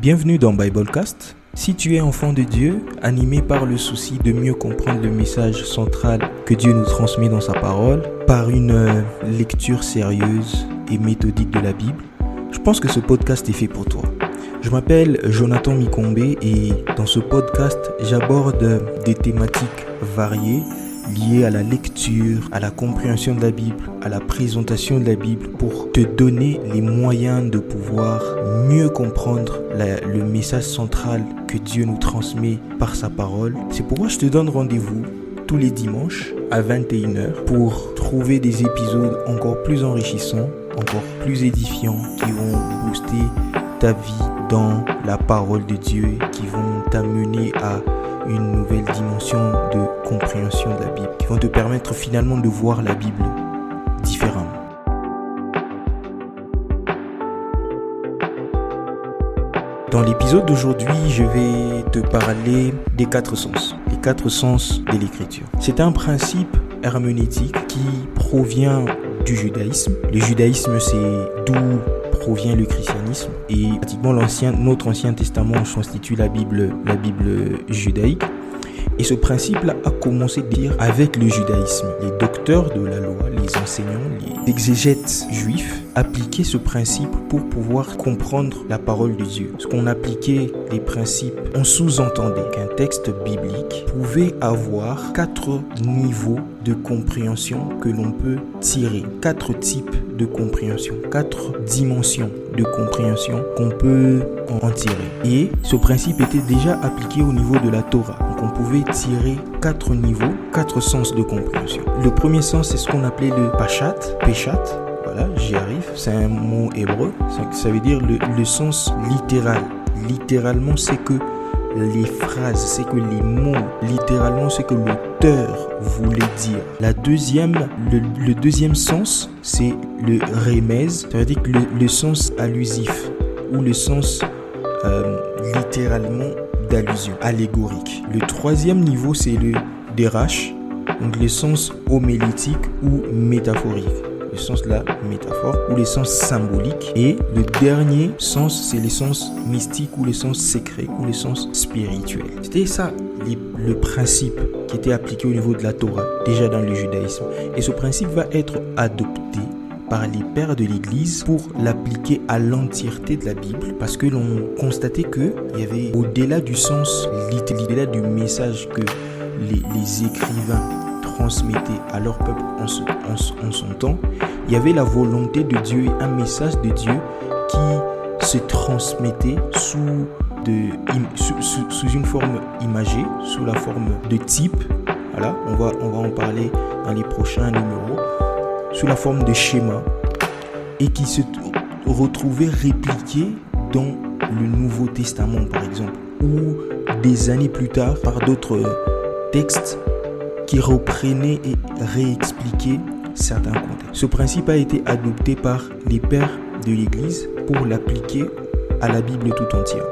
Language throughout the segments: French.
Bienvenue dans Biblecast. Si tu es enfant de Dieu, animé par le souci de mieux comprendre le message central que Dieu nous transmet dans sa parole, par une euh, lecture sérieuse et méthodique de la Bible, je pense que ce podcast est fait pour toi. Je m'appelle Jonathan Mikombe et dans ce podcast, j'aborde des thématiques variées liées à la lecture, à la compréhension de la Bible, à la présentation de la Bible pour te donner les moyens de pouvoir mieux comprendre le message central que Dieu nous transmet par sa parole. C'est pourquoi je te donne rendez-vous tous les dimanches à 21h pour trouver des épisodes encore plus enrichissants, encore plus édifiants qui vont booster ta vie dans la parole de Dieu, qui vont t'amener à une nouvelle dimension de compréhension de la Bible, qui vont te permettre finalement de voir la Bible différemment. Dans l'épisode d'aujourd'hui, je vais te parler des quatre sens, les quatre sens de l'écriture. C'est un principe herméneutique qui provient du judaïsme. Le judaïsme, c'est d'où provient le christianisme et pratiquement notre ancien testament constitue la Bible, la Bible judaïque. Et ce principe-là a commencé dire avec le judaïsme. Les docteurs de la loi, les enseignants, les exégètes juifs appliquaient ce principe pour pouvoir comprendre la parole de Dieu. Ce qu'on appliquait les principes, on sous-entendait qu'un texte biblique pouvait avoir quatre niveaux de compréhension que l'on peut tirer. Quatre types de compréhension, quatre dimensions de compréhension qu'on peut en tirer. Et ce principe était déjà appliqué au niveau de la Torah. Donc on pouvait tirer quatre niveaux, quatre sens de compréhension. Le premier sens, c'est ce qu'on appelait le pachat, péchat. Voilà, j'y arrive. C'est un mot hébreu. Ça veut dire le, le sens littéral. Littéralement, c'est que les phrases, c'est que les mots, littéralement, c'est que l'auteur voulait dire. La deuxième, le, deuxième sens, c'est le remez, ça veut dire que le, sens allusif ou le sens euh, littéralement d'allusion, allégorique. Le troisième niveau, c'est le dérache, donc le sens homélétique ou métaphorique le sens de la métaphore ou le sens symbolique. Et le dernier sens, c'est le sens mystique ou le sens secret ou le sens spirituel. C'était ça le principe qui était appliqué au niveau de la Torah, déjà dans le judaïsme. Et ce principe va être adopté par les pères de l'Église pour l'appliquer à l'entièreté de la Bible parce que l'on constatait qu'il y avait au-delà du sens au-delà du message que les, les écrivains transmettait à leur peuple en, son temps, il y avait la volonté de Dieu et un message de Dieu qui se transmettait sous, de, une forme imagée, sous la forme de type. Voilà, on va, on va en parler dans les prochains numéros. Sous la forme de schéma et qui se retrouvait répliqué dans le Nouveau Testament, par exemple, ou des années plus tard par d'autres textes qui reprenait et réexpliquait certains contextes. Ce principe a été adopté par les pères de l'Église pour l'appliquer à la Bible tout entière.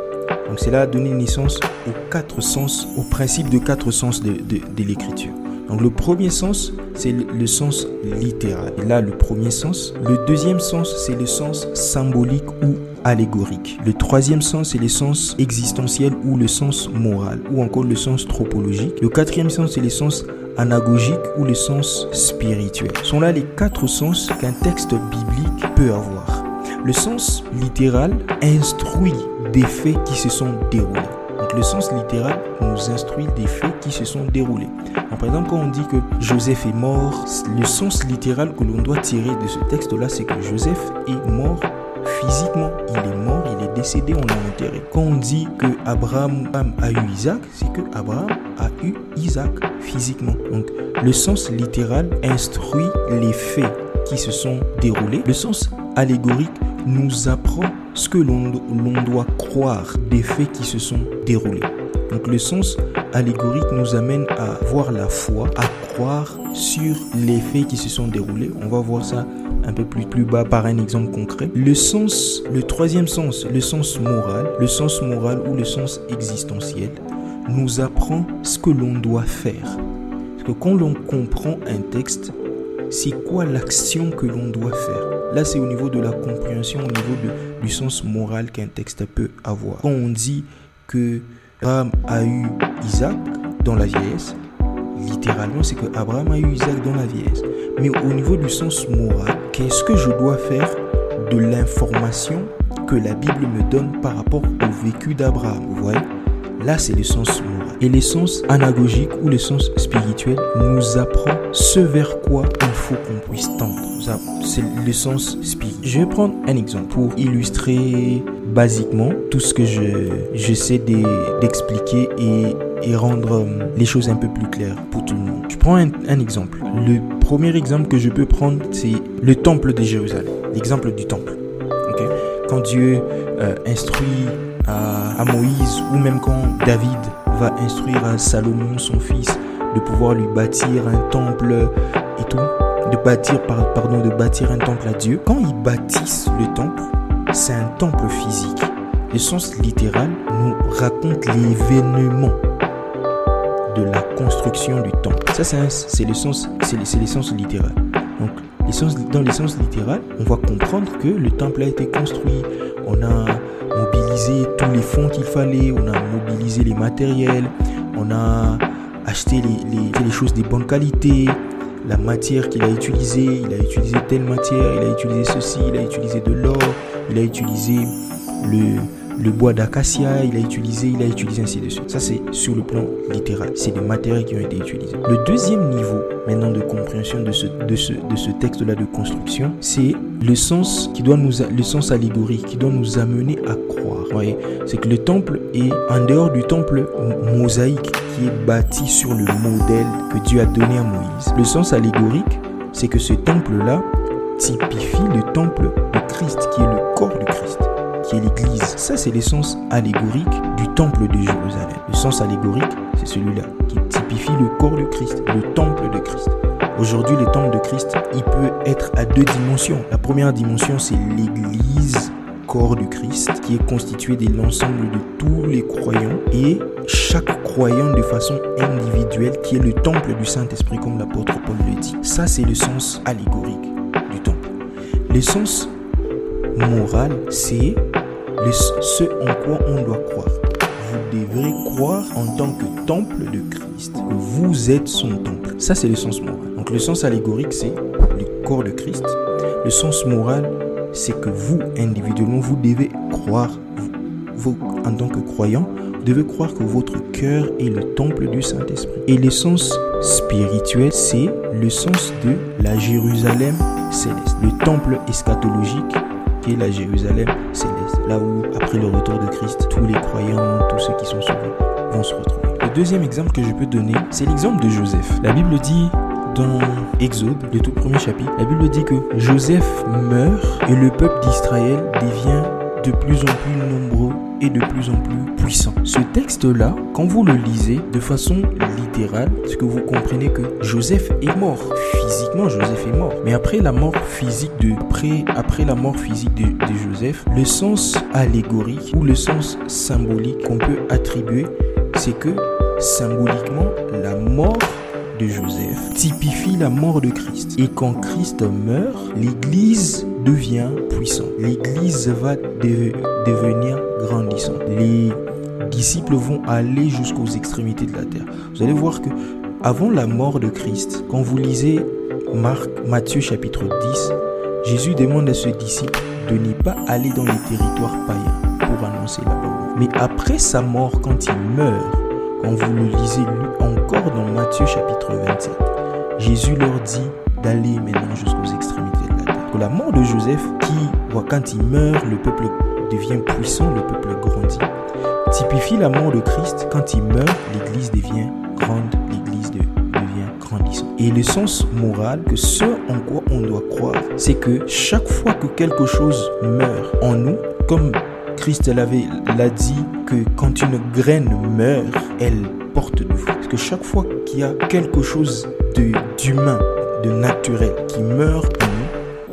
Donc cela a donné naissance aux quatre sens, au principe de quatre sens de, de, l'écriture. Donc le premier sens, c'est le, sens littéral. Et là, le premier sens. Le deuxième sens, c'est le sens symbolique ou allégorique. Le troisième sens, c'est le sens existentiel ou le sens moral, ou encore le sens tropologique. Le quatrième sens, c'est le sens anagogique ou le sens spirituel. sont là les quatre sens qu'un texte biblique peut avoir. Le sens littéral instruit des faits qui se sont déroulés. Donc le sens littéral nous instruit des faits qui se sont déroulés. par exemple, quand on dit que Joseph est mort, le sens littéral que l'on doit tirer de ce texte-là, c'est que Joseph est mort physiquement. Il est mort, il est décédé, on l'a enterré. Quand on dit que Abraham a eu Isaac, c'est que Abraham a eu Isaac physiquement. Donc le sens littéral instruit les faits qui se sont déroulés. Le sens allégorique nous apprend ce que l'on doit croire des faits qui se sont déroulés. Donc le sens allégorique nous amène à voir la foi, à croire sur les faits qui se sont déroulés. On va voir ça un peu plus, plus bas par un exemple concret. Le sens, le troisième sens, le sens moral, le sens moral ou le sens existentiel, nous apprend ce que l'on doit faire. Parce que quand l'on comprend un texte, c'est quoi l'action que l'on doit faire? Là, c'est au niveau de la compréhension, au niveau du sens moral qu'un texte peut avoir. Quand on dit que Abraham a eu Isaac dans la vieillesse, littéralement, c'est que Abraham a eu Isaac dans la vieillesse. Mais au niveau du sens moral, qu'est-ce que je dois faire de l'information que la Bible me donne par rapport au vécu d'Abraham Vous voyez? Là, c'est le sens moral. Et l'essence anagogique ou l'essence spirituel nous apprend ce vers quoi il faut qu'on puisse tendre. C'est l'essence spirituelle. Je vais prendre un exemple pour illustrer basiquement tout ce que je j'essaie d'expliquer et, et, rendre euh, les choses un peu plus claires pour tout le monde. Je prends un, exemple. Le premier exemple que je peux prendre, c'est le temple de Jérusalem. L'exemple du temple. Quand Dieu euh, instruit à, Moïse ou même quand David va instruire à Salomon, son fils, de pouvoir lui bâtir un temple et tout, de bâtir, pardon, de bâtir un temple à Dieu. Quand ils bâtissent le temple, c'est un temple physique. Le sens littéral nous raconte l'événement de la construction du temple. Ça, c'est le sens, c'est l'essence littérale. Donc, dans l'essence littérale, on va comprendre que le temple a été construit. On a mobilisé tous les fonds qu'il fallait, on a mobilisé les matériels, on a acheté les, les, choses de bonne qualité, la matière qu'il a utilisée, il a utilisé telle matière, il a utilisé ceci, il a utilisé de l'or, il a utilisé le, le bois d'acacia, il a utilisé, il a utilisé ainsi de suite. Ça, c'est sur le plan littéral. C'est des matériaux qui ont été utilisés. Le deuxième niveau, maintenant, de compréhension de ce, texte-là de construction, c'est le sens qui doit nous, le sens allégorique qui doit nous amener à croire. Voyez, c'est que le temple est en dehors du temple mosaïque qui est bâti sur le modèle que Dieu a donné à Moïse. Le sens allégorique, c'est que ce temple-là typifie le temple de Christ, qui est le corps de Christ qui est l'Église. Ça, c'est l'essence allégorique du temple de Jérusalem. Le sens allégorique, c'est celui-là, qui typifie le corps de Christ, le temple de Christ. Aujourd'hui, le temple de Christ, il peut être à deux dimensions. La première dimension, c'est l'Église corps du Christ qui est constitué de l'ensemble de tous les croyants et chaque croyant de façon individuelle qui est le temple du Saint-Esprit comme l'apôtre Paul le dit. Ça c'est le sens allégorique du temple. Le sens moral c'est ce en quoi on doit croire. Vous devrez croire en tant que temple de Christ, que vous êtes son temple. Ça, c'est le sens moral. Donc le sens allégorique, c'est le corps de Christ. Le sens moral, c'est que vous, individuellement, vous devez croire, vous, en tant que croyant, vous devez croire que votre cœur est le temple du Saint-Esprit. Et le sens spirituel, c'est le sens de la Jérusalem céleste, le temple eschatologique la Jérusalem céleste, là où, après le retour de Christ, tous les croyants, tous ceux qui sont sauvés vont se retrouver. Le deuxième exemple que je peux donner, c'est l'exemple de Joseph. La Bible dit dans Exode, le tout premier chapitre, la Bible dit que Joseph meurt et le peuple d'Israël devient de plus en plus nombreux et de plus en plus puissant. Ce texte-là, quand vous le lisez de façon littérale, c'est que vous comprenez que Joseph est mort? Physiquement, Joseph est mort. Mais après la mort physique de, après, après la mort physique de Joseph, le sens allégorique ou le sens symbolique qu'on peut attribuer, c'est que symboliquement, la mort de Joseph typifie la mort de Christ. Et quand Christ meurt, l'Église devient puissante. L'Église va devenir grandissante. Les disciples vont aller jusqu'aux extrémités de la terre. Vous allez voir que avant la mort de Christ, quand vous lisez Marc, Matthieu chapitre 10, Jésus demande à ses disciples de ne pas aller dans les territoires païens pour annoncer la bonne Mais après sa mort, quand il meurt, quand vous le lisez encore dans Matthieu chapitre 27, Jésus leur dit d'aller maintenant jusqu'aux extrémités de la mort de Joseph, qui, quand il meurt, le peuple devient puissant, le peuple grandit, typifie la mort de Christ. Quand il meurt, l'Église devient grande, l'Église devient grandissante. Et le sens moral, que ce en quoi on doit croire, c'est que chaque fois que quelque chose meurt en nous, comme Christ l'a dit que quand une graine meurt, elle porte de fruits. Que chaque fois qu'il y a quelque chose d'humain, de, naturel qui meurt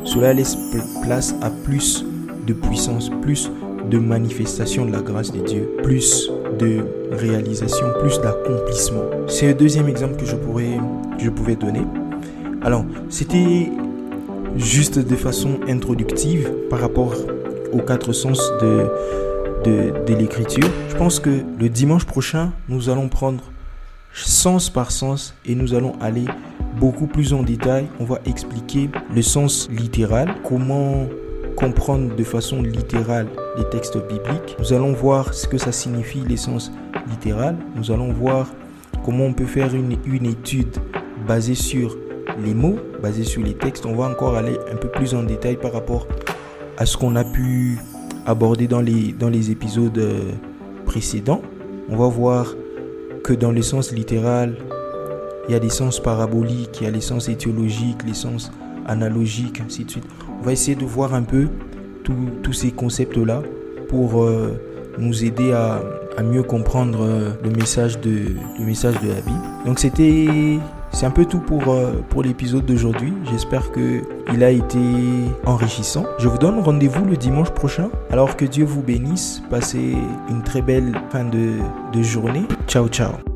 cela laisse place à plus de puissance, plus de manifestation de la grâce de Dieu, plus de réalisation, plus d'accomplissement. C'est le deuxième exemple que je, pouvais donner. Alors, c'était juste de façon introductive par rapport aux quatre sens de l'écriture. Je pense que le dimanche prochain, nous allons prendre sens par sens et nous allons aller beaucoup plus en détail. On va expliquer le sens littéral, comment comprendre de façon littérale les textes bibliques. Nous allons voir ce que ça signifie l'essence littérale. Nous allons voir comment on peut faire une, une étude basée sur les mots, basée sur les textes. On va encore aller un peu plus en détail par rapport à ce qu'on a pu aborder dans les, dans les épisodes euh, précédents. On va voir que dans le sens littéral, il y a des sens paraboliques, il y a les sens étiologiques, les sens analogiques, ainsi de suite. On va essayer de voir un peu tous ces concepts-là pour euh, nous aider à, mieux comprendre euh, le message de, la Bible. Donc c'était c'est un peu tout pour, euh, pour l'épisode d'aujourd'hui. J'espère que il a été enrichissant. Je vous donne rendez-vous le dimanche prochain. Alors que Dieu vous bénisse. Passez une très belle fin de journée. Ciao ciao.